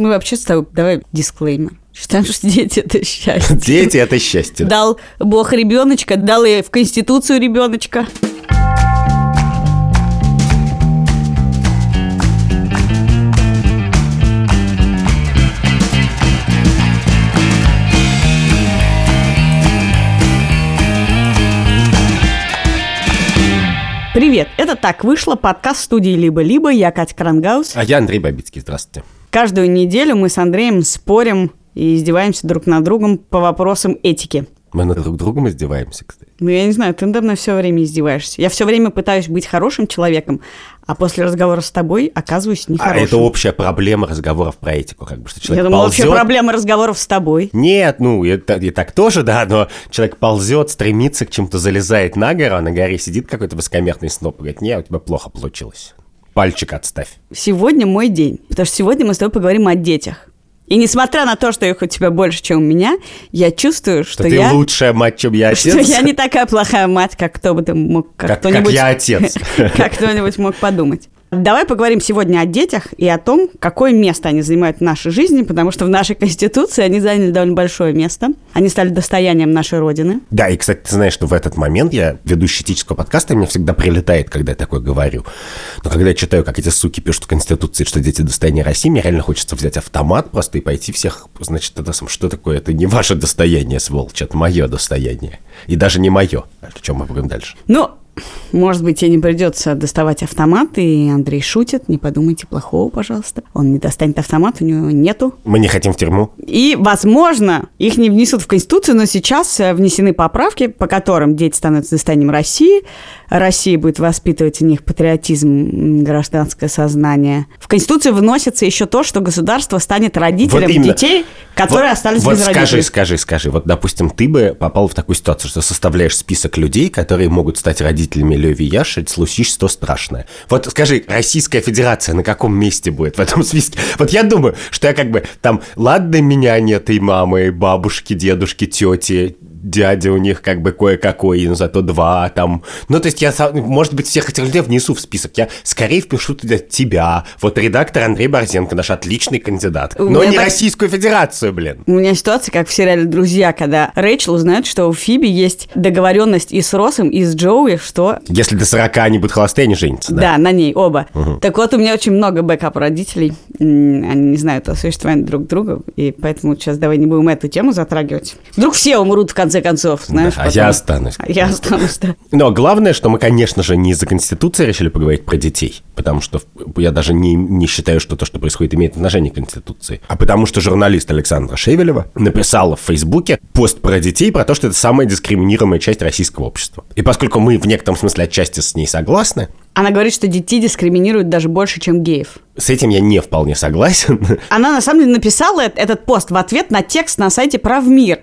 Мы вообще с тобой, давай дисклеймер. Считаем, что дети – это счастье. Дети – это счастье. Дал Бог ребеночка, дал и в Конституцию ребеночка. Привет, это «Так вышло», подкаст студии «Либо-либо», я Катя Крангаус. А я Андрей Бабицкий, здравствуйте. Каждую неделю мы с Андреем спорим и издеваемся друг над другом по вопросам этики. Мы над друг другом издеваемся, кстати. Ну, я не знаю, ты надо мной все время издеваешься. Я все время пытаюсь быть хорошим человеком, а после разговора с тобой оказываюсь А нехорошим. это общая проблема разговоров про этику, как бы, что человек Я думала, вообще ползет. проблема разговоров с тобой. Нет, ну, это, и так тоже, да, но человек ползет, стремится к чему-то, залезает на гору, а на горе сидит какой-то высокомерный сноп и говорит, не, у тебя плохо получилось. Пальчик отставь. Сегодня мой день, потому что сегодня мы с тобой поговорим о детях. И несмотря на то, что их у тебя больше, чем у меня, я чувствую, что, Что ты я... лучшая мать, чем я отец. Что я не такая плохая мать, как кто бы ты мог, как, Как- как я отец. как кто-нибудь мог подумать. Давай поговорим сегодня о детях и о том, какое место они занимают в нашей жизни, потому что в нашей конституции они заняли довольно большое место. Они стали достоянием нашей родины. Да, и, кстати, ты знаешь, что в этот момент я, ведущий этического подкаста, мне всегда прилетает, когда я такое говорю. Но когда я читаю, как эти суки пишут в Конституции, что дети достояние России, мне реально хочется взять автомат просто и пойти всех, значит, это сам, что такое? Это не ваше достояние, сволочь, это мое достояние. И даже не мое. О чем мы будем дальше? Ну, может быть, тебе не придется доставать автомат, и Андрей шутит, не подумайте плохого, пожалуйста. Он не достанет автомат, у него нету. Мы не хотим в тюрьму. И, возможно, их не внесут в Конституцию, но сейчас э, внесены поправки, по которым дети становятся достоянием России, Россия будет воспитывать в них патриотизм, гражданское сознание. В Конституцию вносится еще то, что государство станет родителем Вот именно. детей, которые вот, остались вот без скажи, родителей. скажи, скажи. Вот, допустим, ты бы попал в такую ситуацию, что составляешь список людей, которые могут стать родителями Леви Яши, случись страшное. Вот скажи, Российская Федерация на каком месте будет в этом списке? Вот я думаю, что я как бы там, ладно, меня нет и мамы, и бабушки, дедушки, тети, дядя у них как бы кое-какой, но зато два там. Ну, то есть я, сам- может быть, всех этих людей внесу в список. Я скорее впишу туда тебя. Вот редактор Андрей Борзенко, наш отличный кандидат. У Но не так- Российскую Федерацию, блин. У меня ситуация, как в сериале «Друзья», когда Рэйчел узнает, что у Фиби есть договоренность и с Россом, и с Джоуи, что Если до 40 они будут холостые, они женятся, да? Да, на ней оба. Так вот, у меня очень много backup родителей. Они не знают о существовании друг друга, и поэтому сейчас давай не будем эту тему затрагивать. Вдруг все умрут в конце концов, знаешь. а потом. я останусь. А я останусь, да. Но главное, что мы, конечно же, не из-за Конституции решили поговорить про детей, потому что я даже не, не считаю, что то, что происходит, имеет отношение к Конституции, а потому что журналист Александра Шевелева написала в Фейсбуке пост про детей, про то, что это самая дискриминируемая часть российского общества. И поскольку мы в некотором смысле отчасти с ней согласны, Она говорит, что детей дискриминируют даже больше, чем геев. с этим я не вполне согласен. Она на самом деле написала этот пост в ответ на текст на сайте Правмир,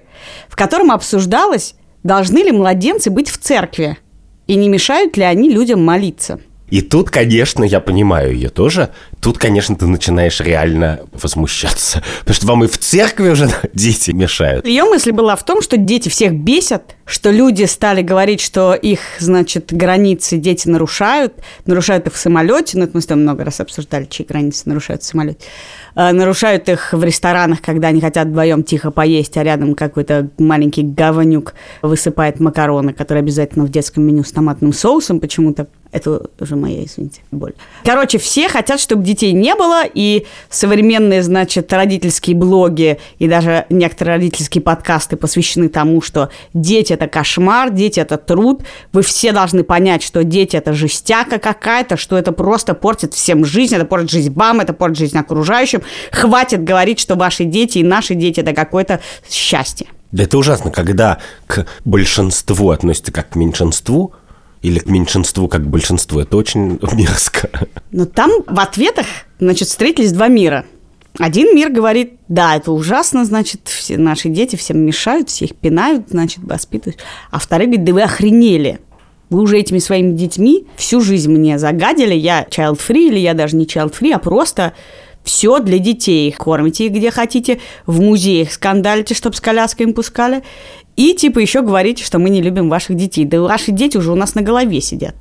в котором обсуждалось, должны ли младенцы быть в церкви и не мешают ли они людям молиться. И тут, конечно, я понимаю ее тоже. Тут, конечно, ты начинаешь реально возмущаться. Потому что вам и в церкви уже дети мешают. Ее мысль была в том, что дети всех бесят, что люди стали говорить, что их, значит, границы дети нарушают, нарушают их в самолете, ну, это мы с тобой много раз обсуждали, чьи границы нарушают в самолете, Э, нарушают их в ресторанах, когда они хотят вдвоем тихо поесть, а рядом какой-то маленький говнюк высыпает макароны, которые обязательно в детском меню с томатным соусом почему-то. Это уже моя, извините, боль. Короче, все хотят, чтобы детей не было, и современные, значит, родительские блоги и даже некоторые родительские подкасты посвящены тому, что дети – это кошмар, дети – это труд. Вы все должны понять, что дети – это жестяка какая-то, что это просто портит всем жизнь, это портит жизнь вам, это портит жизнь окружающим. Хватит говорить, что ваши дети и наши дети – это какое-то счастье. Да это ужасно, когда к большинству относятся как к меньшинству, или к меньшинству как к большинству. Это очень мерзко. Но там в ответах, значит, встретились два мира. Один мир говорит, да, это ужасно, значит, все наши дети всем мешают, все их пинают, значит, воспитывают. А второй говорит, да вы охренели. Вы уже этими своими детьми всю жизнь мне загадили. Я child-free или я даже не child-free, а просто все для детей. Кормите их где хотите, в музеях скандалите, чтобы с коляской им пускали. И типа еще говорите, что мы не любим ваших детей. Да ваши дети уже у нас на голове сидят.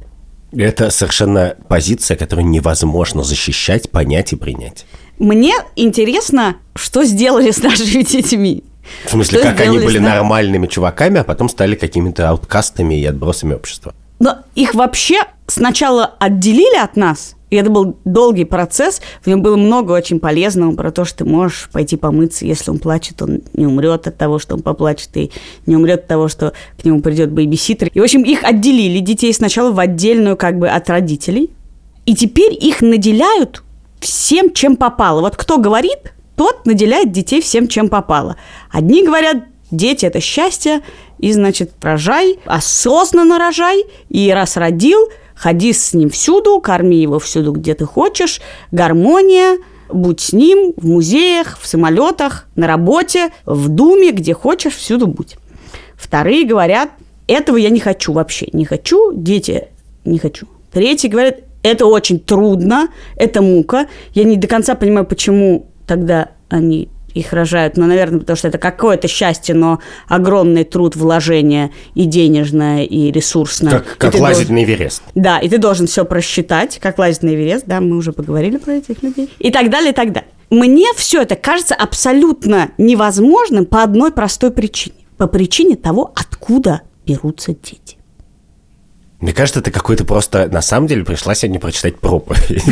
Это совершенно позиция, которую невозможно защищать, понять и принять. Мне интересно, что сделали с нашими детьми. В смысле, Что как они были нами? нормальными чуваками, а потом стали какими-то ауткастами и отбросами общества. Но их вообще сначала отделили от нас, и это был долгий процесс. В нем было много очень полезного про то, что ты можешь пойти помыться, если он плачет, он не умрет от того, что он поплачет, и не умрет от того, что к нему придет бейбиситер. И, в общем, их отделили, детей, сначала в отдельную как бы от родителей, и теперь их наделяют всем, чем попало. Вот кто говорит, тот наделяет детей всем, чем попало. Одни говорят, дети – это счастье, и, значит, рожай, осознанно рожай, и раз родил, ходи с ним всюду, корми его всюду, где ты хочешь, гармония, будь с ним в музеях, в самолетах, на работе, в думе, где хочешь, всюду будь. Вторые говорят, этого я не хочу вообще, не хочу, дети не хочу. Третьи говорят, это очень трудно, это мука. Я не до конца понимаю, почему тогда они их рожают, но, наверное, потому что это какое-то счастье, но огромный труд, вложение и денежное, и ресурсное. Как, И как ты лазить должен- на Эверест. Да, и ты должен все просчитать, как лазить на Эверест, да, мы уже поговорили про этих людей. И так далее, и так далее. Мне все это кажется абсолютно невозможным по одной простой причине. По причине того, откуда берутся дети. Мне кажется, ты какой-то просто, на самом деле, пришла сегодня прочитать проповедь.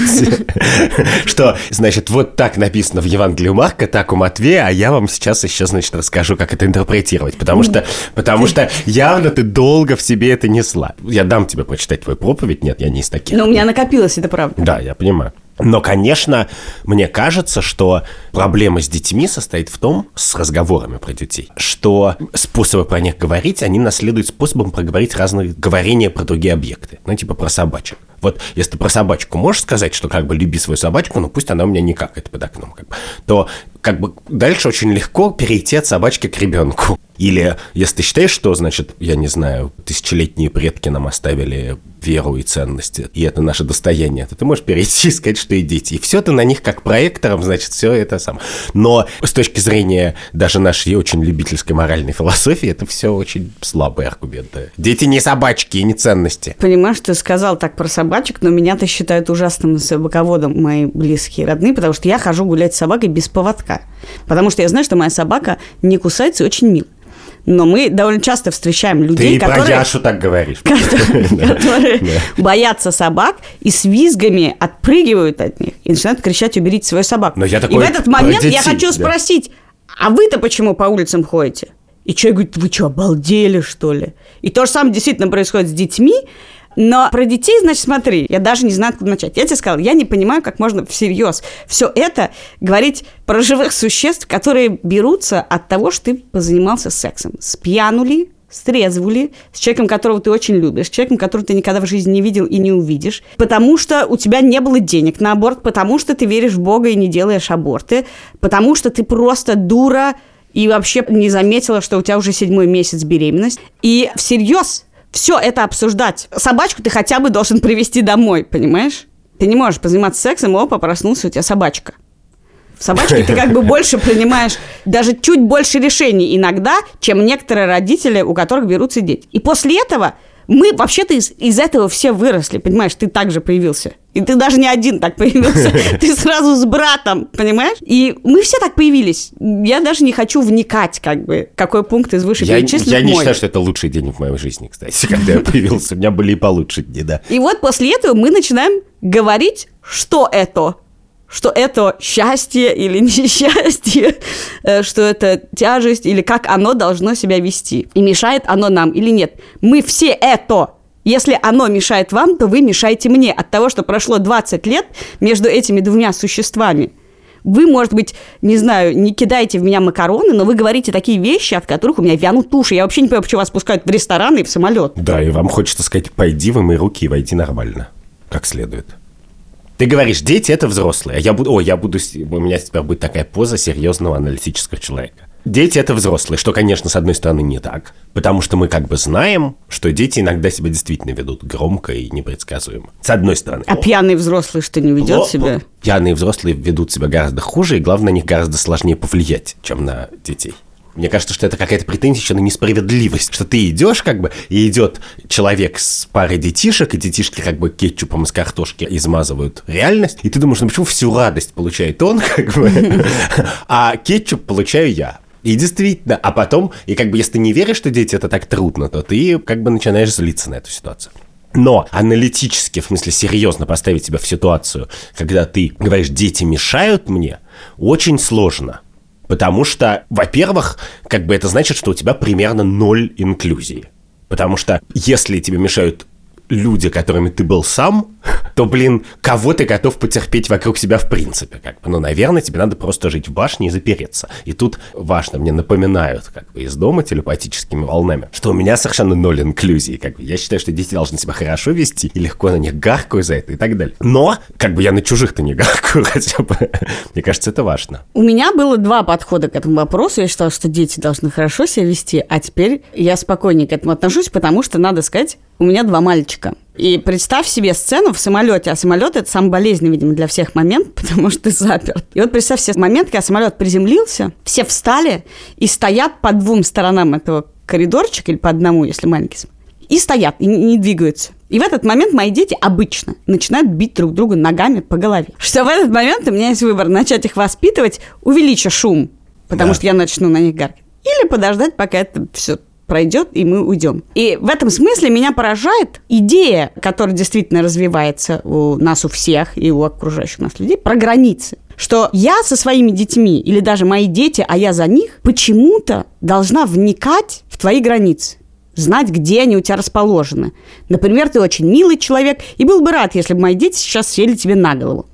Что, значит, вот так написано в Евангелии у Марка, так у Матвея, а я вам сейчас еще, значит, расскажу, как это интерпретировать. Потому что, потому что явно ты долго в себе это несла. Я дам тебе прочитать твою проповедь. Нет, я не из таких. Но у меня накопилось, это правда. Да, я понимаю. Но, конечно, мне кажется, что проблема с детьми состоит в том, с разговорами про детей, что способы про них говорить, они наследуют способом проговорить разные говорения про другие объекты. Ну, типа про собачек. Вот если ты про собачку можешь сказать, что как бы люби свою собачку, но пусть она у меня не какает под окном, как бы, то как бы дальше очень легко перейти от собачки к ребенку. Или если ты считаешь, что, значит, я не знаю, тысячелетние предки нам оставили веру и ценности, и это наше достояние, то ты можешь перейти и сказать, что и дети. И все ты на них как проектором, значит, все это сам. Но с точки зрения даже нашей очень любительской моральной философии, это все очень слабые аргументы. Дети не собачки и не ценности. Понимаешь, ты сказал так про собачек, но меня-то считают ужасным собаководом мои близкие родные, потому что я хожу гулять с собакой без поводка. Потому что я знаю, что моя собака не кусается и очень мил. Но мы довольно часто встречаем Ты людей, и про которые... Яшу так говоришь. которые боятся собак и с визгами отпрыгивают от них и начинают кричать «уберите свою собаку». И в этот момент я хочу спросить, а вы-то почему по улицам ходите? И человек говорит, вы что, обалдели, что ли? И то же самое действительно происходит с детьми, но про детей, значит, смотри, я даже не знаю, откуда начать. Я тебе сказала, я не понимаю, как можно всерьез все это говорить про живых существ, которые берутся от того, что ты позанимался сексом. Спьянули, стрезвули с человеком, которого ты очень любишь, с человеком, которого ты никогда в жизни не видел и не увидишь, потому что у тебя не было денег на аборт, потому что ты веришь в Бога и не делаешь аборты, потому что ты просто дура и вообще не заметила, что у тебя уже седьмой месяц беременность. И всерьез все это обсуждать. Собачку ты хотя бы должен привести домой, понимаешь? Ты не можешь позаниматься сексом, и опа, проснулся у тебя собачка. В собачке ты как бы больше принимаешь даже чуть больше решений иногда, чем некоторые родители, у которых берутся дети. И после этого мы вообще-то из, из этого все выросли, понимаешь? Ты также появился. И ты даже не один так появился. Ты сразу с братом, понимаешь? И мы все так появились. Я даже не хочу вникать, как бы, какой пункт из Я, вышеперечисленных я не мой. считаю, что это лучший день в моей жизни, кстати, когда я появился. У меня были и получше дни, да. И вот после этого мы начинаем говорить, что это. Что это счастье или несчастье, э, что это тяжесть или как оно должно себя вести. И мешает оно нам или нет. Мы все это. Если оно мешает вам, то вы мешаете мне от того, что прошло 20 лет между этими двумя существами. Вы, может быть, не знаю, не кидаете в меня макароны, но вы говорите такие вещи, от которых у меня вянут уши. Я вообще не понимаю, почему вас пускают в рестораны и в самолет. Да, и вам хочется сказать, пойди вымой руки и войди нормально, как следует. Ты говоришь, дети это взрослые. а Я буду, о, я буду, у меня теперь будет такая поза серьезного аналитического человека. Дети это взрослые, что, конечно, с одной стороны не так, потому что мы как бы знаем, что дети иногда себя действительно ведут громко и непредсказуемо. С одной стороны. А пьяный взрослый что не ведет Пло- себя? Пьяные взрослые ведут себя гораздо хуже, и главное, на них гораздо сложнее повлиять, чем на детей. Мне кажется, что это какая-то претензия еще на несправедливость, что ты идешь как бы, и идет человек с парой детишек, и детишки как бы кетчупом из картошки измазывают реальность, и ты думаешь, ну почему всю радость получает он, как бы, а кетчуп получаю я. И действительно, а потом, и как бы если ты не веришь, что дети это так трудно, то ты как бы начинаешь злиться на эту ситуацию. Но аналитически, в смысле серьезно поставить себя в ситуацию, когда ты говоришь, дети мешают мне, очень сложно. Потому что, во-первых, как бы это значит, что у тебя примерно ноль инклюзии. Потому что если тебе мешают люди, которыми ты был сам, то, блин, кого ты готов потерпеть вокруг себя в принципе? Как бы, ну, наверное, тебе надо просто жить в башне и запереться. И тут важно, мне напоминают, как бы, из дома телепатическими волнами, что у меня совершенно ноль инклюзии. Как бы, я считаю, что дети должны себя хорошо вести, и легко на них гаркаю за это и так далее. Но, как бы, я на чужих-то не гаркаю хотя бы. Мне кажется, это важно. У меня было два подхода к этому вопросу. Я считала, что дети должны хорошо себя вести, а теперь я спокойнее к этому отношусь, потому что, надо сказать, у меня два мальчика. И представь себе сцену в самолете, а самолет это самый болезненный, видимо, для всех момент, потому что ты заперт. И вот представь себе момент, когда самолет приземлился, все встали и стоят по двум сторонам этого коридорчика, или по одному, если маленький и стоят, и не двигаются. И в этот момент мои дети обычно начинают бить друг друга ногами по голове. Что в этот момент у меня есть выбор начать их воспитывать, увеличив шум, потому да. что я начну на них гаркать. Или подождать, пока это все пройдет, и мы уйдем. И в этом смысле меня поражает идея, которая действительно развивается у нас у всех и у окружающих нас людей, про границы что я со своими детьми или даже мои дети, а я за них, почему-то должна вникать в твои границы знать, где они у тебя расположены. Например, ты очень милый человек, и был бы рад, если бы мои дети сейчас сели тебе на голову.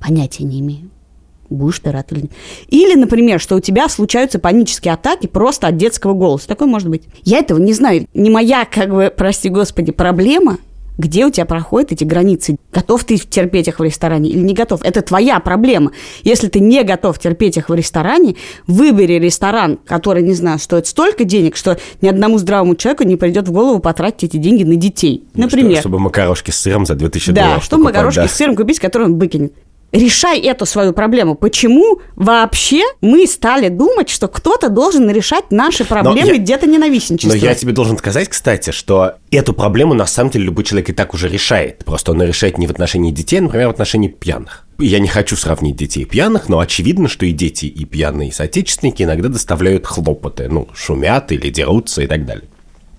Понятия не имею будешь ты рад или нет. Или, например, что у тебя случаются панические атаки просто от детского голоса. Такое может быть. Я этого не знаю. Не моя, как бы, прости господи, проблема, где у тебя проходят эти границы? Готов ты терпеть их в ресторане или не готов? Это твоя проблема. Если ты не готов терпеть их в ресторане, выбери ресторан, который, не знаю, стоит столько денег, что ни одному здравому человеку не придет в голову потратить эти деньги на детей. Ну, Например. Что, чтобы макарошки с сыром за 2000 да, долларов чтобы макарошки да. с сыром купить, которые он выкинет решай эту свою проблему. Почему вообще мы стали думать, что кто-то должен решать наши проблемы где-то ненавистничества? Но я тебе должен сказать, кстати, что эту проблему на самом деле любой человек и так уже решает. Просто он решает не в отношении детей, а, например, в отношении пьяных. Я не хочу сравнить детей и пьяных, но очевидно, что и дети, и пьяные соотечественники иногда доставляют хлопоты. Ну, шумят или дерутся и так далее.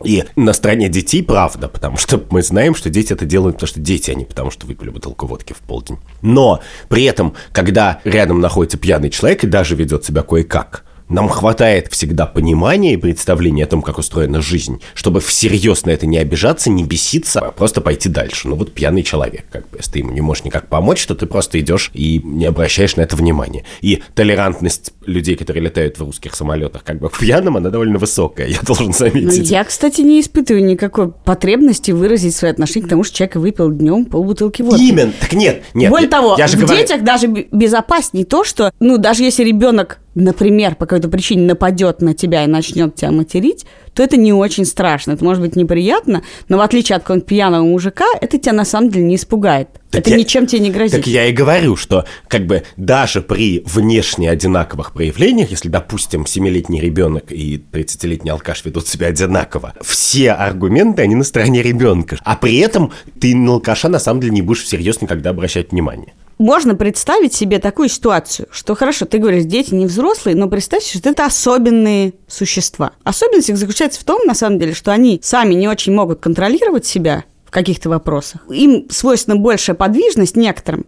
И на стороне детей правда, потому что мы знаем, что дети это делают, потому что дети, они, потому что выпили бутылку водки в полдень. Но при этом, когда рядом находится пьяный человек и даже ведет себя кое-как, нам хватает всегда понимания и представления о том, как устроена жизнь, чтобы всерьез на это не обижаться, не беситься, а просто пойти дальше. Ну вот пьяный человек, как бы, если ты ему не можешь никак помочь, то ты просто идешь и не обращаешь на это внимания. И толерантность людей, которые летают в русских самолетах, как бы пьяным, она довольно высокая, я должен заметить. Ну, я, кстати, не испытываю никакой потребности выразить свои отношения к тому, что человек выпил днем полбутылки водки. Именно, так нет, нет. Более я, того, я же в говорю... детях даже безопаснее то, что, ну, даже если ребенок например, по какой-то причине нападет на тебя и начнет тебя материть, то это не очень страшно. Это может быть неприятно, но в отличие от какого-нибудь пьяного мужика, это тебя на самом деле не испугает. Так это я, ничем тебе не грозит. Так я и говорю, что как бы даже при внешне одинаковых проявлениях, если, допустим, 7-летний ребенок и 30-летний алкаш ведут себя одинаково, все аргументы, они на стороне ребенка. А при этом ты на алкаша на самом деле не будешь всерьез никогда обращать внимание можно представить себе такую ситуацию, что хорошо, ты говоришь, дети не взрослые, но представь, что это особенные существа. Особенность их заключается в том, на самом деле, что они сами не очень могут контролировать себя в каких-то вопросах. Им свойственна большая подвижность некоторым.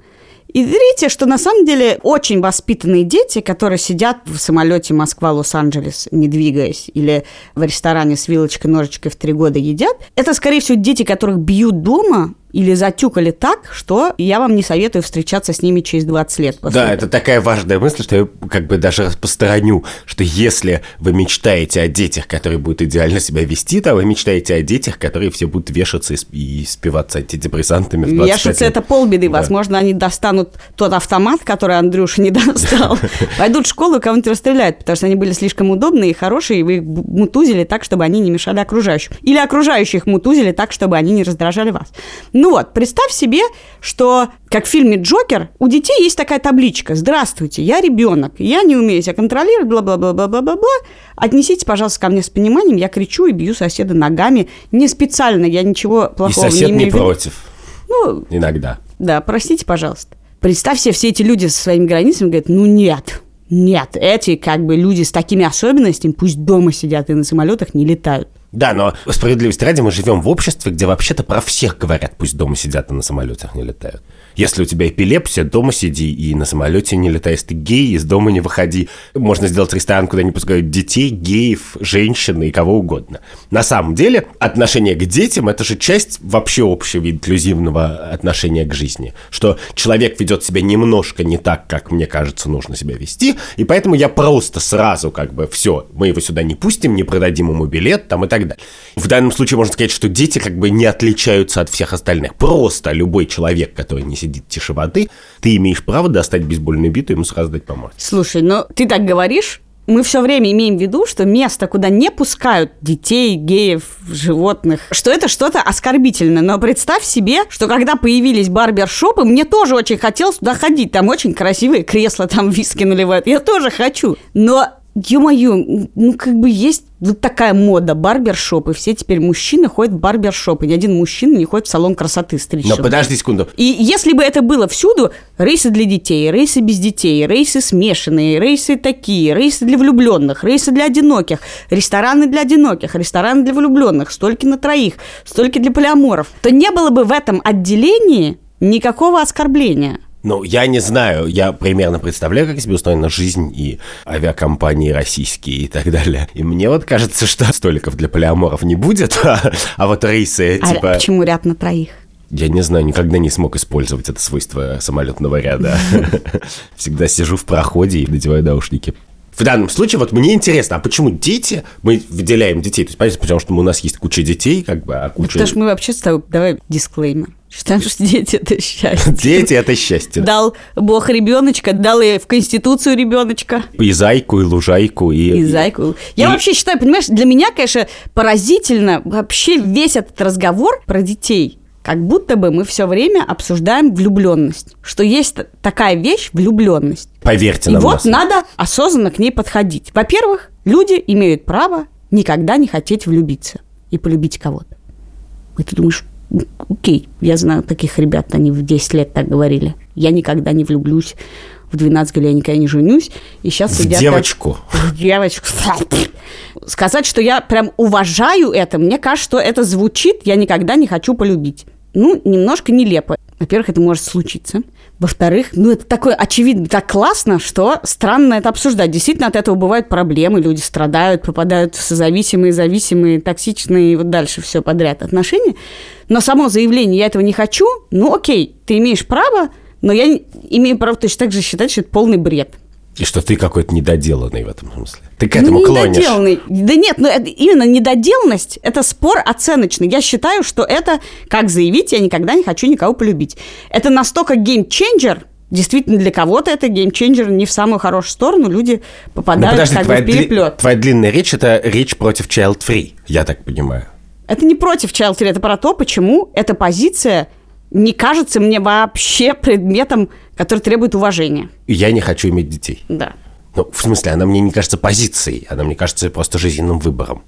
И третье, что на самом деле очень воспитанные дети, которые сидят в самолете Москва-Лос-Анджелес, не двигаясь, или в ресторане с вилочкой, ножичкой в три года едят, это, скорее всего, дети, которых бьют дома или затюкали так, что я вам не советую встречаться с ними через 20 лет. Да, этого. это такая важная мысль, что я как бы даже постороню, что если вы мечтаете о детях, которые будут идеально себя вести, то вы мечтаете о детях, которые все будут вешаться и, спиваться антидепрессантами в 25 Вешаться – это полбеды. Да. Возможно, они достанут тот автомат, который Андрюша не достал, пойдут в школу и кого-нибудь расстреляют, потому что они были слишком удобные и хорошие, и вы их мутузили так, чтобы они не мешали окружающим. Или окружающих мутузили так, чтобы они не раздражали вас. Но Ну вот, представь себе, что, как в фильме «Джокер», у детей есть такая табличка «Здравствуйте, я ребенок, я не умею себя контролировать, бла-бла-бла-бла-бла-бла, отнеситесь, пожалуйста, ко мне с пониманием, я кричу и бью соседа ногами, не специально, я ничего плохого И сосед не не имею в виду». против. Ну, Иногда. да, простите, пожалуйста. Представь себе, все эти люди со своими границами говорят, ну нет, нет, эти как бы люди с такими особенностями пусть дома сидят и на самолетах не летают. Да, но справедливости ради мы живем в обществе, где вообще-то про всех говорят, пусть дома сидят, а на самолетах не летают. Если у тебя эпилепсия, дома сиди и на самолете не летай. Если ты гей, из дома не выходи. Можно сделать ресторан, куда не пускают детей, геев, женщин и кого угодно. На самом деле, отношение к детям – это же часть вообще общего инклюзивного отношения к жизни. Что человек ведет себя немножко не так, как мне кажется, нужно себя вести, и поэтому я просто сразу как бы все, мы его сюда не пустим, не продадим ему билет там и так далее. В данном случае можно сказать, что дети как бы не отличаются от всех остальных. Просто любой человек, который не сидит тише воды, ты имеешь право достать бейсбольную биту и ему сразу дать по морде. Слушай, ну ты так говоришь, мы все время имеем в виду, что место, куда не пускают детей, геев, животных, что это что-то оскорбительное. Но представь себе, что когда появились барбершопы, мне тоже очень хотелось туда ходить. Там очень красивые кресла, там виски наливают. Я тоже хочу. Но Ё-моё, ну как бы есть вот такая мода, барбершопы. Все теперь мужчины ходят в барбершопы. Ни один мужчина не ходит в салон красоты стричься. Но подожди секунду. И если бы это было всюду, рейсы для детей, рейсы без детей, рейсы смешанные, рейсы такие, рейсы для влюбленных, рейсы для одиноких, рестораны для одиноких, рестораны для влюбленных, столько на троих, столько для полиаморов, то не было бы в этом отделении никакого оскорбления. Ну, я не знаю, я примерно представляю, как себе устроена жизнь и авиакомпании российские и так далее. И мне вот кажется, что столиков для полиаморов не будет, а, а вот рейсы, А типа... почему ряд на троих? Я не знаю, никогда не смог использовать это свойство самолетного ряда. Всегда сижу в проходе и надеваю наушники. В данном случае вот мне интересно, а почему дети, мы выделяем детей, то есть понятно, потому что у нас есть куча детей, как бы, а куча... Потому что мы вообще с тобой, давай дисклеймер. Считаем, что дети – это счастье. Дети – это счастье. Дал Бог ребеночка, дал и в Конституцию ребеночка. И зайку, и лужайку, и... И зайку. Я И- вообще считаю, понимаешь, для меня, конечно, поразительно вообще весь этот разговор про детей. Как будто бы мы все время обсуждаем влюбленность. Что есть такая вещь влюбленность. Поверьте И нам. вот на надо осознанно к ней подходить. Во-первых, люди имеют право никогда не хотеть влюбиться и полюбить кого-то. И ты думаешь, «Ну, окей, я знаю таких ребят, они в 10 лет так говорили. Я никогда не влюблюсь. В 12 говорили, я никогда не женюсь. И сейчас В сидят девочку. в девочку. Сказать, что я прям уважаю это, мне кажется, что это звучит, я никогда не хочу полюбить. Ну, немножко нелепо. Во-первых, это может случиться. Во-вторых, ну, это такое очевидно, так классно, что странно это обсуждать. Действительно, от этого бывают проблемы, люди страдают, попадают в созависимые, зависимые, токсичные и вот дальше все подряд отношения. Но само заявление «я этого не хочу», ну, окей, ты имеешь право, но я имею право точно так же считать, что это полный бред. И что ты какой-то недоделанный в этом смысле. Ты к Ну, этому клонишь. недоделанный. Да нет, ну это именно недоделанность – это спор оценочный. Я считаю, что это, как заявить, я никогда не хочу никого полюбить. Это настолько геймченджер, действительно для кого-то это геймченджер не в самую хорошую сторону, люди Ну, попадают подожди, как бы в дли- переплет. твоя длинная речь – это речь против child-free, я так понимаю. Это не против child free, это про то, почему эта позиция не кажется мне вообще предметом, который требует уважения. Я не хочу иметь детей. Да. Ну, в смысле, она мне не кажется позицией, она мне кажется просто жизненным выбором.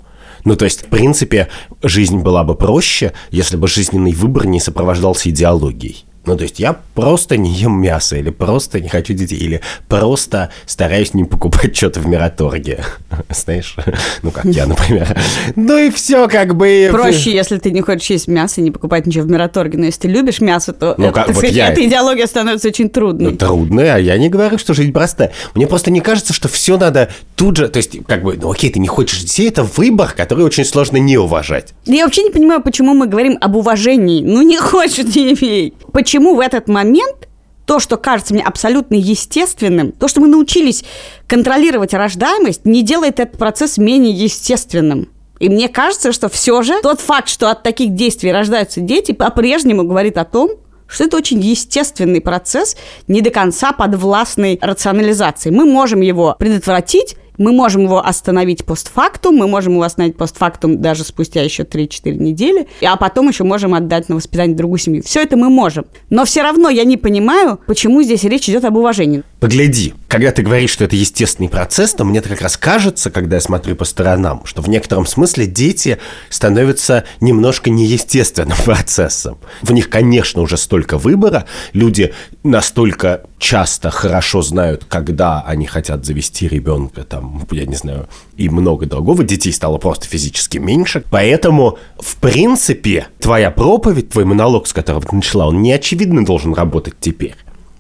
Ну, то есть, в принципе, жизнь была бы проще, если бы жизненный выбор не сопровождался идеологией. Ну, то есть, я просто не ем мясо, или просто не хочу детей, или просто стараюсь не покупать что-то в Мираторге. Знаешь? Ну, как я, например. Ну, и все как бы... Проще, если ты не хочешь есть мясо и не покупать ничего в Мираторге. Но если ты любишь мясо, то Ну, это, как- вот сказать, я- эта идеология становится очень трудной. Ну, трудно, а я не говорю, что жизнь простая. Мне просто не кажется, что все надо тут же... То есть, как бы, ну окей, ты не хочешь детей, это выбор, который очень сложно не уважать. Я вообще не понимаю, почему мы говорим об уважении. Ну, не хочешь, не имей. Почему в этот момент то, что кажется мне абсолютно естественным, то, что мы научились контролировать рождаемость, не делает этот процесс менее естественным. И мне кажется, что все же тот факт, что от таких действий рождаются дети, по-прежнему говорит о том, что это очень естественный процесс, не до конца подвластный рационализации. Мы можем его предотвратить, Мы можем его остановить постфактум, мы можем его остановить постфактум даже спустя еще 3-4 недели, а потом еще можем отдать на воспитание другую семью. Все это мы можем. Но все равно я не понимаю, почему здесь речь идет об уважении. Погляди, когда ты говоришь, что это естественный процесс, то мне это как раз кажется, когда я смотрю по сторонам, что в некотором смысле дети становятся немножко неестественным процессом. В них, конечно, уже столько выбора, люди настолько часто хорошо знают, когда они хотят завести ребенка, там, я не знаю, и много другого. Детей стало просто физически меньше. Поэтому, в принципе, твоя проповедь, твой монолог, с которого ты начала, он не очевидно должен работать теперь.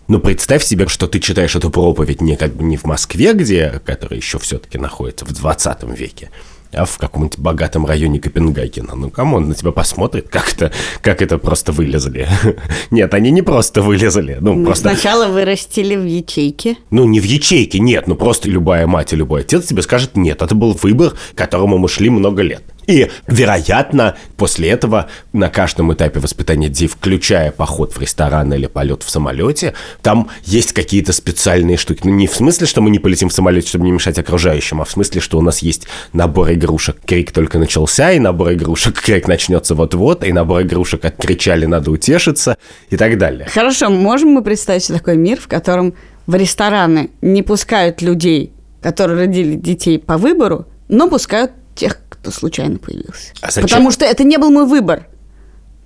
Ну, представь себе, что ты читаешь эту проповедь не как бы не в Москве, где, которая еще все-таки находится в 20 веке, а в каком-нибудь богатом районе Копенгагена. Ну, кому он на тебя посмотрит, как это, как это просто вылезли. Нет, они не просто вылезли. Ну, Мы просто... Сначала вырастили в ячейке. Ну, не в ячейке, нет. Ну, просто любая мать и любой отец тебе скажет, нет, это был выбор, к которому мы шли много лет. И, вероятно, после этого на каждом этапе воспитания детей, включая поход в ресторан или полет в самолете, там есть какие-то специальные штуки. Ну, не в смысле, что мы не полетим в самолете, чтобы не мешать окружающим, а в смысле, что у нас есть набор игрушек «Крик только начался», и набор игрушек «Крик начнется вот-вот», и набор игрушек «Откричали, надо утешиться» и так далее. Хорошо, можем мы представить такой мир, в котором в рестораны не пускают людей, которые родили детей по выбору, но пускают тех, кто случайно появился. А зачем? Потому что это не был мой выбор.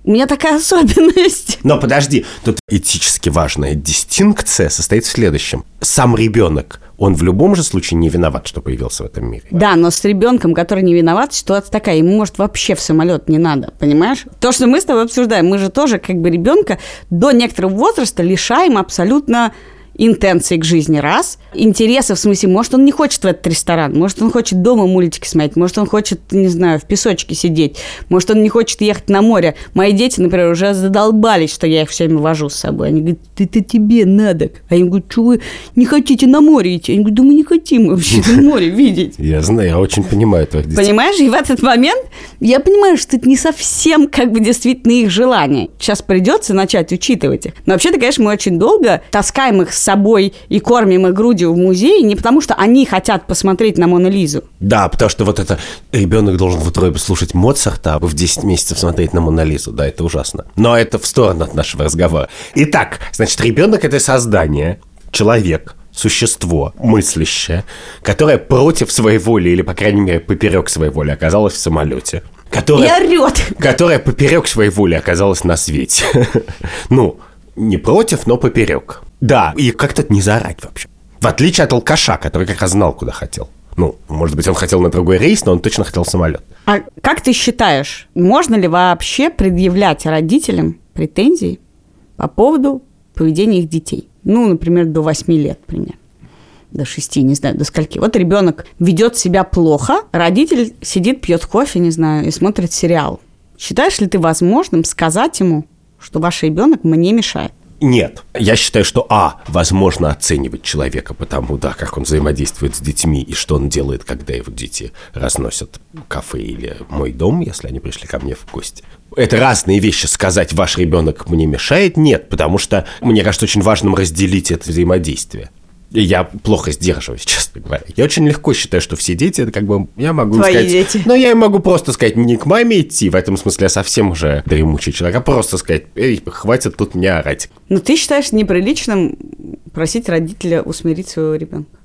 У меня такая особенность. Но подожди, тут этически важная дистинкция состоит в следующем. Сам ребенок, он в любом же случае не виноват, что появился в этом мире. Да, но с ребенком, который не виноват, ситуация такая. Ему, может, вообще в самолет не надо, понимаешь? То, что мы с тобой обсуждаем, мы же тоже как бы ребенка до некоторого возраста лишаем абсолютно интенции к жизни, раз. Интереса, в смысле, может, он не хочет в этот ресторан, может, он хочет дома мультики смотреть, может, он хочет, не знаю, в песочке сидеть, может, он не хочет ехать на море. Мои дети, например, уже задолбались, что я их все время вожу с собой. Они говорят, это тебе надо. А я говорю, что вы не хотите на море идти? Они говорят, да мы не хотим вообще на море видеть. Я знаю, я очень понимаю твоих детей. Понимаешь? И в этот момент я понимаю, что это не совсем как бы действительно их желание. Сейчас придется начать учитывать их. Но вообще-то, конечно, мы очень долго таскаем их с собой и кормим их грудью в музей не потому, что они хотят посмотреть на Мону Лизу. Да, потому что вот это ребенок должен в утробе слушать Моцарта, а в 10 месяцев смотреть на Монолизу. Да, это ужасно. Но это в сторону от нашего разговора. Итак, значит, ребенок это создание, человек, существо мыслящее, которое против своей воли, или, по крайней мере, поперек своей воли оказалось в самолете. Которое, И орет. которая поперек своей воли оказалась на свете. Ну, не против, но поперек. Да, и как-то не заорать вообще. В отличие от алкаша, который как раз знал, куда хотел. Ну, может быть, он хотел на другой рейс, но он точно хотел самолет. А как ты считаешь, можно ли вообще предъявлять родителям претензии по поводу поведения их детей? Ну, например, до 8 лет, примерно. До 6, не знаю, до скольки. Вот ребенок ведет себя плохо, родитель сидит, пьет кофе, не знаю, и смотрит сериал. Считаешь ли ты возможным сказать ему, что ваш ребенок мне мешает? Нет. Я считаю, что А. Возможно оценивать человека потому, да, как он взаимодействует с детьми и что он делает, когда его дети разносят кафе или мой дом, если они пришли ко мне в гости. Это разные вещи. Сказать, ваш ребенок мне мешает, нет, потому что мне кажется очень важным разделить это взаимодействие. Я плохо сдерживаюсь, честно говоря. Я очень легко считаю, что все дети, это как бы, я могу Твои сказать... дети. Но я могу просто сказать, не к маме идти, в этом смысле я совсем уже дремучий человек, а просто сказать, эй, хватит тут меня орать. Но ты считаешь неприличным просить родителя усмирить своего ребенка?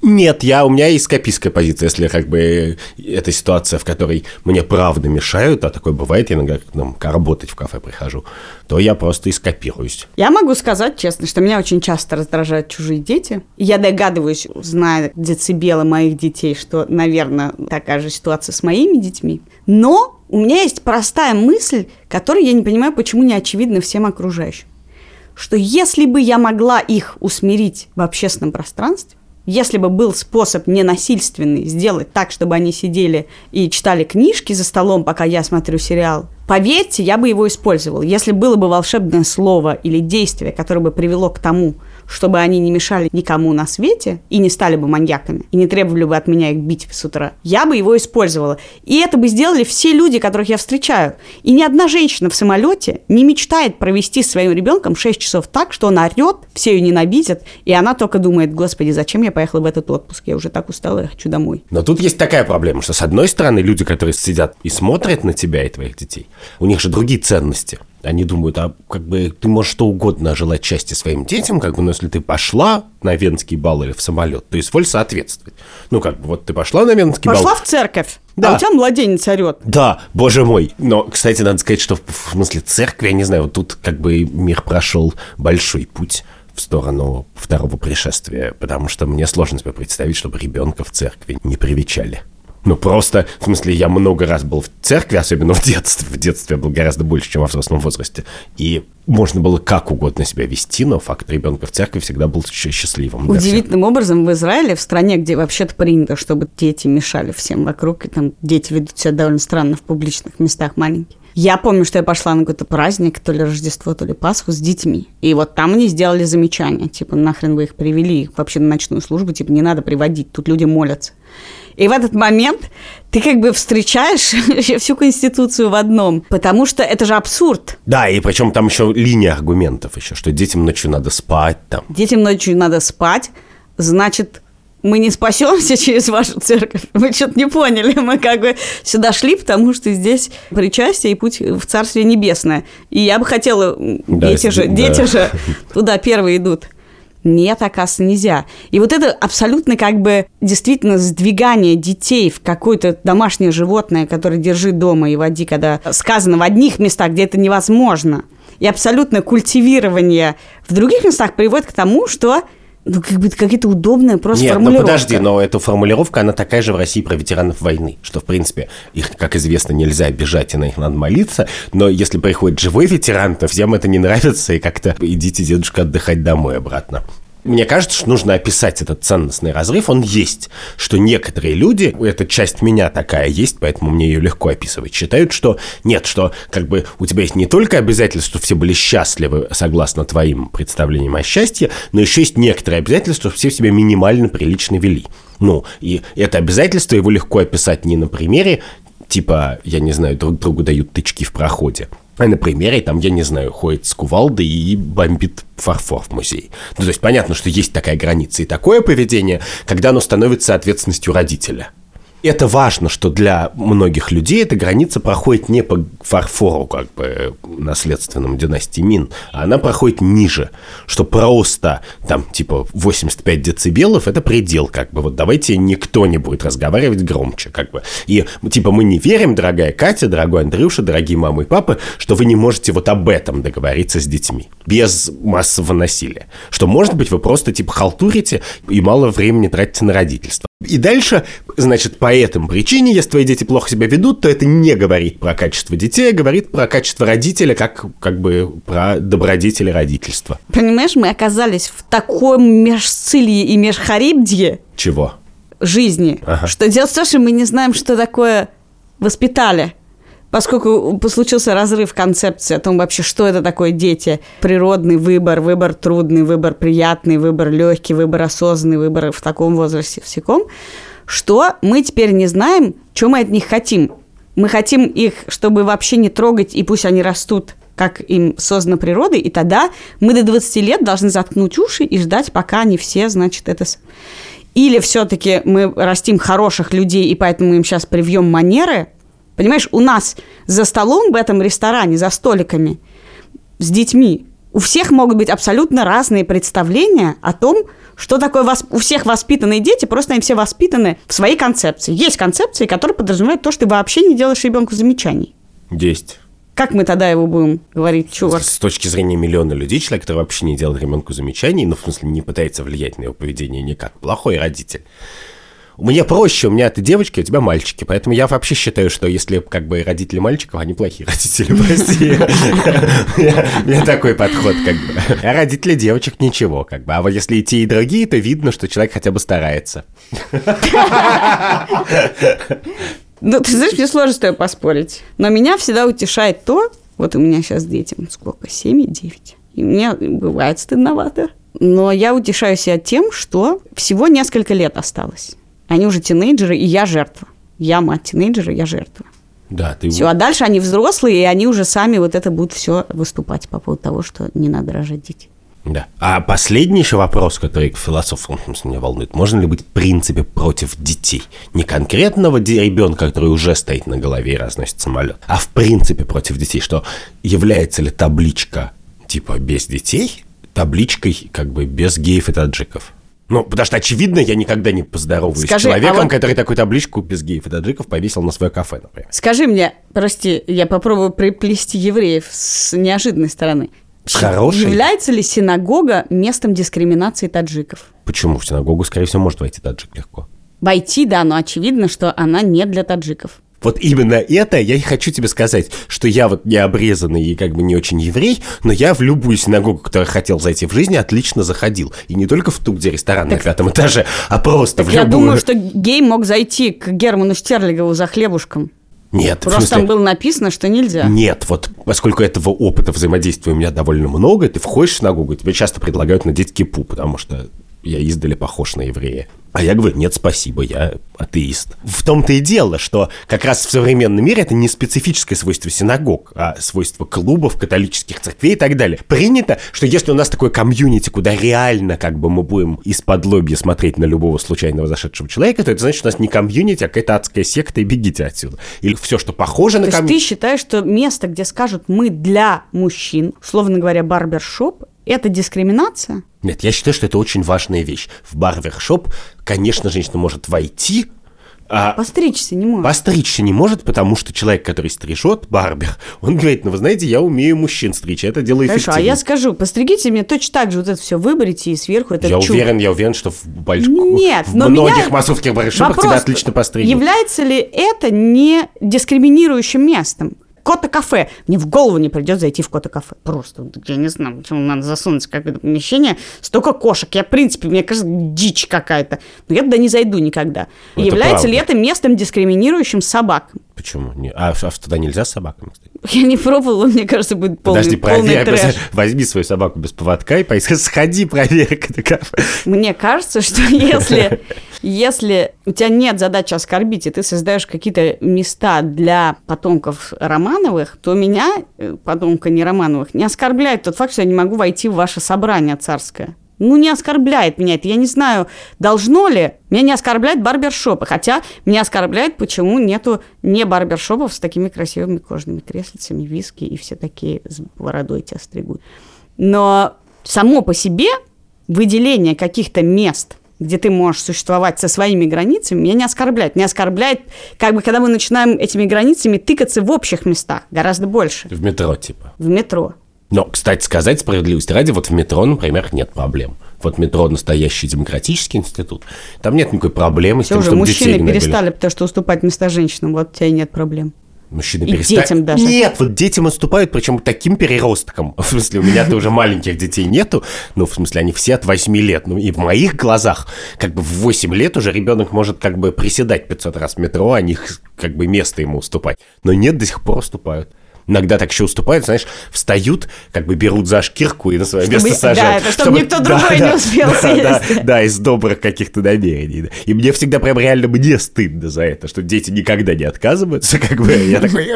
Нет, я, у меня эскапистская позиция, если как бы эта ситуация, в которой мне правда мешают, а такое бывает, я иногда ну, работать в кафе прихожу, то я просто эскапируюсь. Я могу сказать честно, что меня очень часто раздражают чужие дети. И Я догадываюсь, зная децибелы моих детей, что, наверное, такая же ситуация с моими детьми. Но у меня есть простая мысль, которую я не понимаю, почему не очевидна всем окружающим. Что если бы я могла их усмирить в общественном пространстве, если бы был способ ненасильственный сделать так, чтобы они сидели и читали книжки за столом, пока я смотрю сериал, поверьте, я бы его использовал. Если было бы волшебное слово или действие, которое бы привело к тому, чтобы они не мешали никому на свете и не стали бы маньяками, и не требовали бы от меня их бить с утра, я бы его использовала. И это бы сделали все люди, которых я встречаю. И ни одна женщина в самолете не мечтает провести с своим ребенком 6 часов так, что он орет, все ее ненавидят, и она только думает, господи, зачем я поехала в этот отпуск? Я уже так устала, я хочу домой. Но тут есть такая проблема, что с одной стороны люди, которые сидят и смотрят на тебя и твоих детей, у них же другие ценности. Они думают, а как бы ты можешь что угодно желать счастья своим детям, как бы, но если ты пошла на венский бал или в самолет, то изволь соответствовать. Ну, как бы, вот ты пошла на венский Пошла бал. в церковь, Да. а у тебя младенец орет. Да, боже мой. Но, кстати, надо сказать, что в в смысле церкви, я не знаю, вот тут как бы мир прошел большой путь в сторону второго пришествия, потому что мне сложно себе представить, чтобы ребенка в церкви не привечали. Ну, просто, в смысле, я много раз был в церкви, особенно в детстве. В детстве я был гораздо больше, чем во взрослом возрасте. И можно было как угодно себя вести, но факт ребенка в церкви всегда был счастливым. Удивительным образом в Израиле, в стране, где вообще-то принято, чтобы дети мешали всем вокруг, и там дети ведут себя довольно странно в публичных местах маленькие. Я помню, что я пошла на какой-то праздник, то ли Рождество, то ли Пасху с детьми. И вот там мне сделали замечание, типа, нахрен вы их привели, вообще на ночную службу, типа, не надо приводить, тут люди молятся. И в этот момент ты как бы встречаешь всю Конституцию в одном, потому что это же абсурд. Да, и причем там еще линия аргументов еще, что детям ночью надо спать там. Детям ночью надо спать, значит, мы не спасемся через вашу церковь. Мы что-то не поняли. Мы как бы сюда шли, потому что здесь причастие и путь в Царствие Небесное. И я бы хотела... Да, дети, же, да. дети же туда первые идут. Нет, оказывается, нельзя. И вот это абсолютно как бы действительно сдвигание детей в какое-то домашнее животное, которое держи дома и води, когда сказано в одних местах, где это невозможно, и абсолютное культивирование в других местах приводит к тому, что ну, как бы какая-то удобная просто Нет, ну формулировка. подожди, но эта формулировка, она такая же в России про ветеранов войны, что, в принципе, их, как известно, нельзя обижать, и на них надо молиться, но если приходит живой ветеран, то всем это не нравится, и как-то идите, дедушка, отдыхать домой обратно. Мне кажется, что нужно описать этот ценностный разрыв. Он есть, что некоторые люди, эта часть меня такая есть, поэтому мне ее легко описывать, считают, что нет, что как бы у тебя есть не только обязательство, что все были счастливы согласно твоим представлениям о счастье, но еще есть некоторые обязательства, что все себя минимально прилично вели. Ну, и это обязательство его легко описать не на примере, типа, я не знаю, друг другу дают тычки в проходе, а на примере, там, я не знаю, ходит с кувалдой и бомбит фарфор в музей. Ну, то есть понятно, что есть такая граница и такое поведение, когда оно становится ответственностью родителя. Это важно, что для многих людей эта граница проходит не по фарфору, как бы наследственному династии Мин, а она проходит ниже, что просто там типа 85 децибелов это предел, как бы вот давайте никто не будет разговаривать громче, как бы. И типа мы не верим, дорогая Катя, дорогой Андрюша, дорогие мамы и папы, что вы не можете вот об этом договориться с детьми, без массового насилия. Что, может быть, вы просто типа халтурите и мало времени тратите на родительство. И дальше, значит, по этому причине, если твои дети плохо себя ведут, то это не говорит про качество детей, а говорит про качество родителя, как, как бы про добродетели родительства. Понимаешь, мы оказались в таком межсцилье и межхарибдье Чего? жизни, Ага. что дело в том, что мы не знаем, что такое воспитали. Поскольку случился разрыв концепции о том вообще, что это такое дети, природный выбор, выбор трудный, выбор приятный, выбор легкий, выбор осознанный, выбор в таком возрасте всяком, что мы теперь не знаем, что мы от них хотим. Мы хотим их, чтобы вообще не трогать, и пусть они растут, как им создано природой, и тогда мы до 20 лет должны заткнуть уши и ждать, пока они все, значит, это... Или все-таки мы растим хороших людей, и поэтому им сейчас привьем манеры. Понимаешь, у нас за столом в этом ресторане, за столиками, с детьми, у всех могут быть абсолютно разные представления о том, что такое вос- у всех воспитанные дети, просто они все воспитаны в своей концепции. Есть концепции, которые подразумевают то, что ты вообще не делаешь ребенку замечаний. Есть. Как мы тогда его будем говорить, чувак? С точки зрения миллиона людей, человек, который вообще не делает ребенку замечаний, ну, в смысле, не пытается влиять на его поведение никак. Плохой родитель. Мне проще, у меня ты девочки, у тебя мальчики, поэтому я вообще считаю, что если как бы родители мальчиков, они плохие родители, прости. У меня- такой подход, как бы. А родители девочек ничего, как бы. А вот если и те, и другие, то видно, что человек хотя бы старается. Ну, ты знаешь, мне сложно с тобой поспорить. Но меня всегда утешает то, вот у меня сейчас детям сколько, 7 и 9. И мне бывает стыдновато. Но я утешаю себя тем, что всего несколько лет осталось. Они уже тинейджеры, и я жертва. Я мать тинейджера, я жертва. Да, ты... Все, а дальше они взрослые, и они уже сами вот это будут все выступать по поводу того, что не надо рожать детей. Да. А последний еще вопрос, который к философу меня волнует. Можно ли быть в принципе против детей? Не конкретного ребенка, который уже стоит на голове и разносит самолет, а в принципе против детей, что является ли табличка типа без детей табличкой как бы без геев и таджиков? Ну, потому что, очевидно, я никогда не поздороваюсь Скажи, с человеком, а вот- который такую табличку без геев и таджиков повесил на свое кафе, например. Скажи мне, прости, я попробую приплести евреев с неожиданной стороны. С хорошей? Является ли синагога местом дискриминации таджиков? Почему в синагогу, скорее всего, может войти таджик легко? Войти, да, но очевидно, что она не для таджиков. Вот именно это я и хочу тебе сказать, что я вот не обрезанный и как бы не очень еврей, но я в любую синагогу, которую хотел зайти в жизни, отлично заходил. И не только в ту, где ресторан на пятом этаже, а просто в Я любую. думаю, что гей мог зайти к Герману Штерлигову за хлебушком. Нет, Просто смысле- там было написано, что нельзя. Нет, вот поскольку этого опыта взаимодействия у меня довольно много, ты входишь в синагогу, тебе часто предлагают надеть кипу, потому что я издали похож на еврея. А я говорю, нет, спасибо, я атеист. В том-то и дело, что как раз в современном мире это не специфическое свойство синагог, а свойство клубов, католических церквей и так далее. Принято, что если у нас такое комьюнити, куда реально как бы мы будем из-под лобья смотреть на любого случайного зашедшего человека, то это значит, что у нас не комьюнити, а какая-то адская секта, и бегите отсюда. Или все, что похоже на То есть комьюнити. ты считаешь, что место, где скажут «мы для мужчин», условно говоря, барбершоп, это дискриминация? Нет, я считаю, что это очень важная вещь. В барвершоп, конечно, женщина может войти, а Постричься не можешь. постричься не может, потому что человек, который стрижет, барбер, он говорит, ну вы знаете, я умею мужчин стричь, это дело Хорошо, а эффективно. я скажу, постригите мне точно так же вот это все выберите и сверху это Я чур. уверен, я уверен, что в, больш- Нет, в но многих меня- массовских барбершопах тебя отлично постригут. Является ли это не дискриминирующим местом? Кота-кафе. Мне в голову не придет зайти в кота-кафе. Просто, я не знаю, почему надо засунуть какое-то помещение. Столько кошек. Я, в принципе, мне кажется, дичь какая-то. Но я туда не зайду никогда. Ну, это Является ли правда. это местом, дискриминирующим собак? Почему? Не- А, а туда нельзя с собаками, кстати? Я не пробовала, мне кажется, будет полный, Подожди, полный проверь, трэш. возьми свою собаку без поводка и поиск- сходи, проверь это кафе. Мне кажется, что если, если у тебя нет задачи оскорбить, и ты создаешь какие-то места для потомков Романовых, то меня, э, потомка не Романовых, не оскорбляет тот факт, что я не могу войти в ваше собрание царское. Ну, не оскорбляет меня это. Я не знаю, должно ли. Меня не оскорбляет барбершопы. Хотя меня оскорбляет, почему нету не барбершопов с такими красивыми кожаными креслицами, виски, и все такие с бородой тебя стригут. Но само по себе выделение каких-то мест, где ты можешь существовать со своими границами, меня не оскорбляет. Меня оскорбляет, как бы, когда мы начинаем этими границами тыкаться в общих местах, гораздо больше. В метро, типа. В метро. Но, кстати сказать, справедливости ради, вот в метро, например, нет проблем. Вот метро настоящий демократический институт. Там нет никакой проблемы с Все тем, уже чтобы детей мужчины гнобили. перестали, потому что уступать места женщинам. Вот у тебя и нет проблем. Мужчины И детям даже. Нет, вот детям уступают, причем таким переростком. В смысле, у меня-то уже маленьких детей нету. Ну, в смысле, они все от 8 лет. Ну, и в моих глазах, как бы в 8 лет уже ребенок может как бы приседать 500 раз в метро, а них как бы место ему уступать. Но нет, до сих пор уступают. Иногда так еще уступают, знаешь, встают, как бы берут за шкирку и на свое Чтобы- место да, сажают. это чтобы никто другой не успел да, да, съесть. да, из добрых каких-то намерений. да. И мне всегда прям реально мне стыдно за это, что дети никогда не отказываются, как бы. Я такой.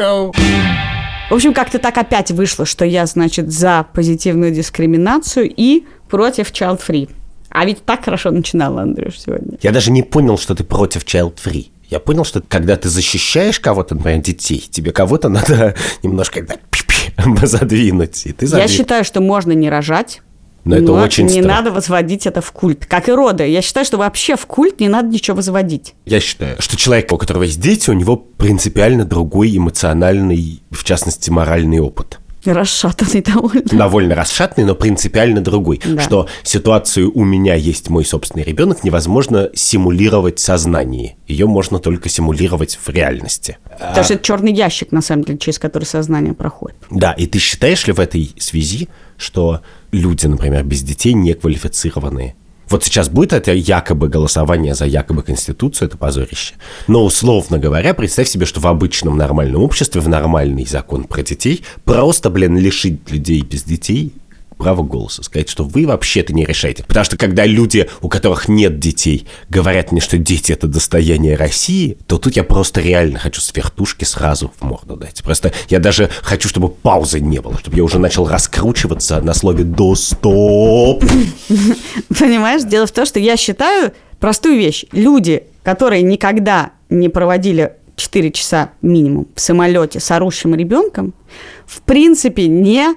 В общем, как-то так опять вышло, что я, значит, за позитивную дискриминацию и против child free. А ведь так хорошо начинала, Андрюш, сегодня. Я даже не понял, что ты против child-free. Я понял, что когда ты защищаешь кого-то, например, детей, тебе кого-то надо немножко так пи-пи задвинуть. И ты Я задвиг- считаю, что можно не рожать, Но это очень не странно. надо возводить это в культ. Как и роды. Я считаю, что вообще в культ не надо ничего возводить. Я считаю, что человек, у которого есть дети, у него принципиально другой эмоциональный, в частности, моральный опыт. Расшатанный довольно. довольно расшатный, но принципиально другой. Да. Что ситуацию «у меня есть мой собственный ребенок» невозможно симулировать в сознании. Ее можно только симулировать в реальности. Потому что это черный ящик, на самом деле, через который сознание проходит. Да, и ты считаешь ли в этой связи, что люди, например, без детей не квалифицированные? Вот сейчас будет это якобы голосование за якобы Конституцию, это позорище. Но, условно говоря, представь себе, что в обычном нормальном обществе, в нормальный закон про детей, просто, блин, лишить людей без детей право голоса, сказать, что вы вообще-то не решаете. Потому что когда люди, у которых нет детей, говорят мне, что дети – это достояние России, то тут я просто реально хочу с вертушки сразу в морду дать. Просто я даже хочу, чтобы паузы не было, чтобы я уже начал раскручиваться на слове «до стоп». Понимаешь, дело в том, что я считаю простую вещь. Люди, которые никогда не проводили 4 часа минимум в самолете с орущим ребенком, в принципе, не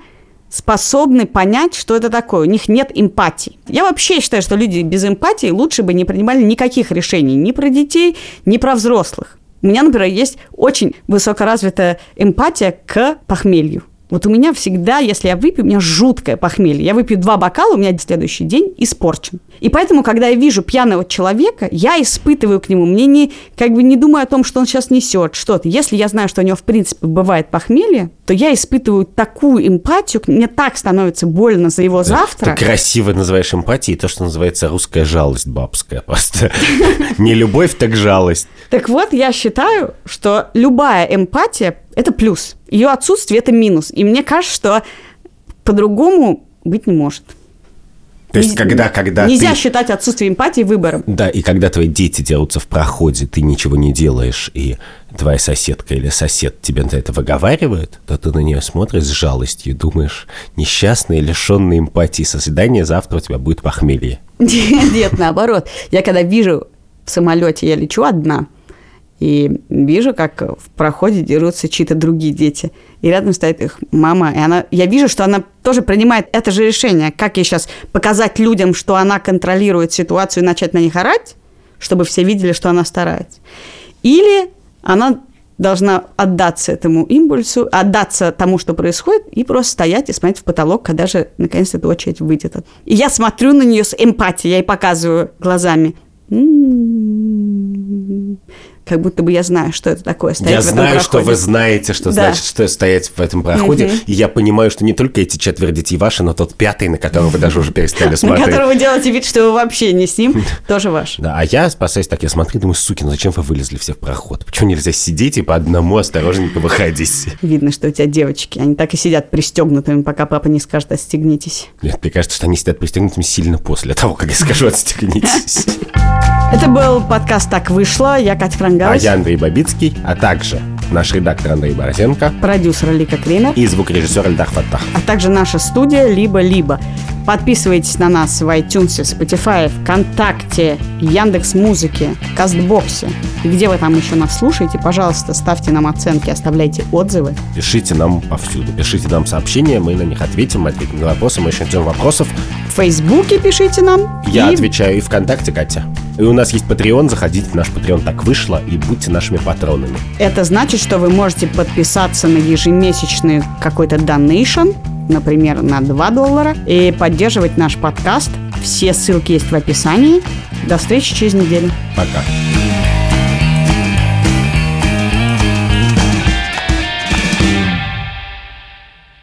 способны понять, что это такое. У них нет эмпатии. Я вообще считаю, что люди без эмпатии лучше бы не принимали никаких решений ни про детей, ни про взрослых. У меня, например, есть очень высокоразвитая эмпатия к похмелью. Вот у меня всегда, если я выпью, у меня жуткое похмелье. Я выпью два бокала, у меня следующий день испорчен. И поэтому, когда я вижу пьяного человека, я испытываю к нему, мне не, как бы не думаю о том, что он сейчас несет что-то. Если я знаю, что у него, в принципе, бывает похмелье, то я испытываю такую эмпатию, мне так становится больно за его завтра. Ты красиво называешь эмпатией то, что называется русская жалость бабская. Просто не любовь, так жалость. Так вот, я считаю, что любая эмпатия – это плюс. Ее отсутствие – это минус. И мне кажется, что по-другому быть не может. То есть, когда, когда Нельзя ты... считать отсутствие эмпатии выбором. Да, и когда твои дети дерутся в проходе, ты ничего не делаешь, и твоя соседка или сосед тебе на это выговаривает, то ты на нее смотришь с жалостью и думаешь, несчастный, лишенный эмпатии созидания, завтра у тебя будет похмелье. Нет, наоборот. Я когда вижу в самолете, я лечу одна – и вижу, как в проходе дерутся чьи-то другие дети. И рядом стоит их мама, и она... Я вижу, что она тоже принимает это же решение. Как ей сейчас показать людям, что она контролирует ситуацию и начать на них орать, чтобы все видели, что она старается. Или она должна отдаться этому импульсу, отдаться тому, что происходит, и просто стоять и смотреть в потолок, когда же наконец-то эта очередь выйдет. И я смотрю на нее с эмпатией, я ей показываю глазами. Как будто бы я знаю, что это такое стоять Я в этом знаю, проходе. что вы знаете, что да. значит что стоять в этом проходе. Угу. И я понимаю, что не только эти четверо детей ваши, но тот пятый, на которого вы даже уже перестали смотреть. На которого вы делаете вид, что вы вообще не с ним, тоже ваш. Да, а я спасаюсь так, я смотрю, думаю, суки, ну зачем вы вылезли все в проход? Почему нельзя сидеть и по одному осторожненько выходить? Видно, что у тебя девочки, они так и сидят пристегнутыми, пока папа не скажет «отстегнитесь». Нет, мне кажется, что они сидят пристегнутыми сильно после того, как я скажу «отстегнитесь». Это был подкаст «Так вышло». Я Катя Крангаус. А я Андрей Бабицкий, а также наш редактор Андрей Борозенко, продюсер Лика Кремер и звукорежиссер Эльдар Фаттах. А также наша студия «Либо-либо». Подписывайтесь на нас в iTunes, Spotify, ВКонтакте, Яндекс Музыке, Кастбоксе. И где вы там еще нас слушаете, пожалуйста, ставьте нам оценки, оставляйте отзывы. Пишите нам повсюду. Пишите нам сообщения, мы на них ответим, мы ответим на вопросы, мы еще ждем вопросов. В Фейсбуке пишите нам. Я и... отвечаю и ВКонтакте, Катя. И у нас есть Patreon, заходите в наш Patreon, так вышло, и будьте нашими патронами. Это значит, что вы можете подписаться на ежемесячный какой-то донейшн, например, на 2 доллара, и поддерживать наш подкаст. Все ссылки есть в описании. До встречи через неделю. Пока.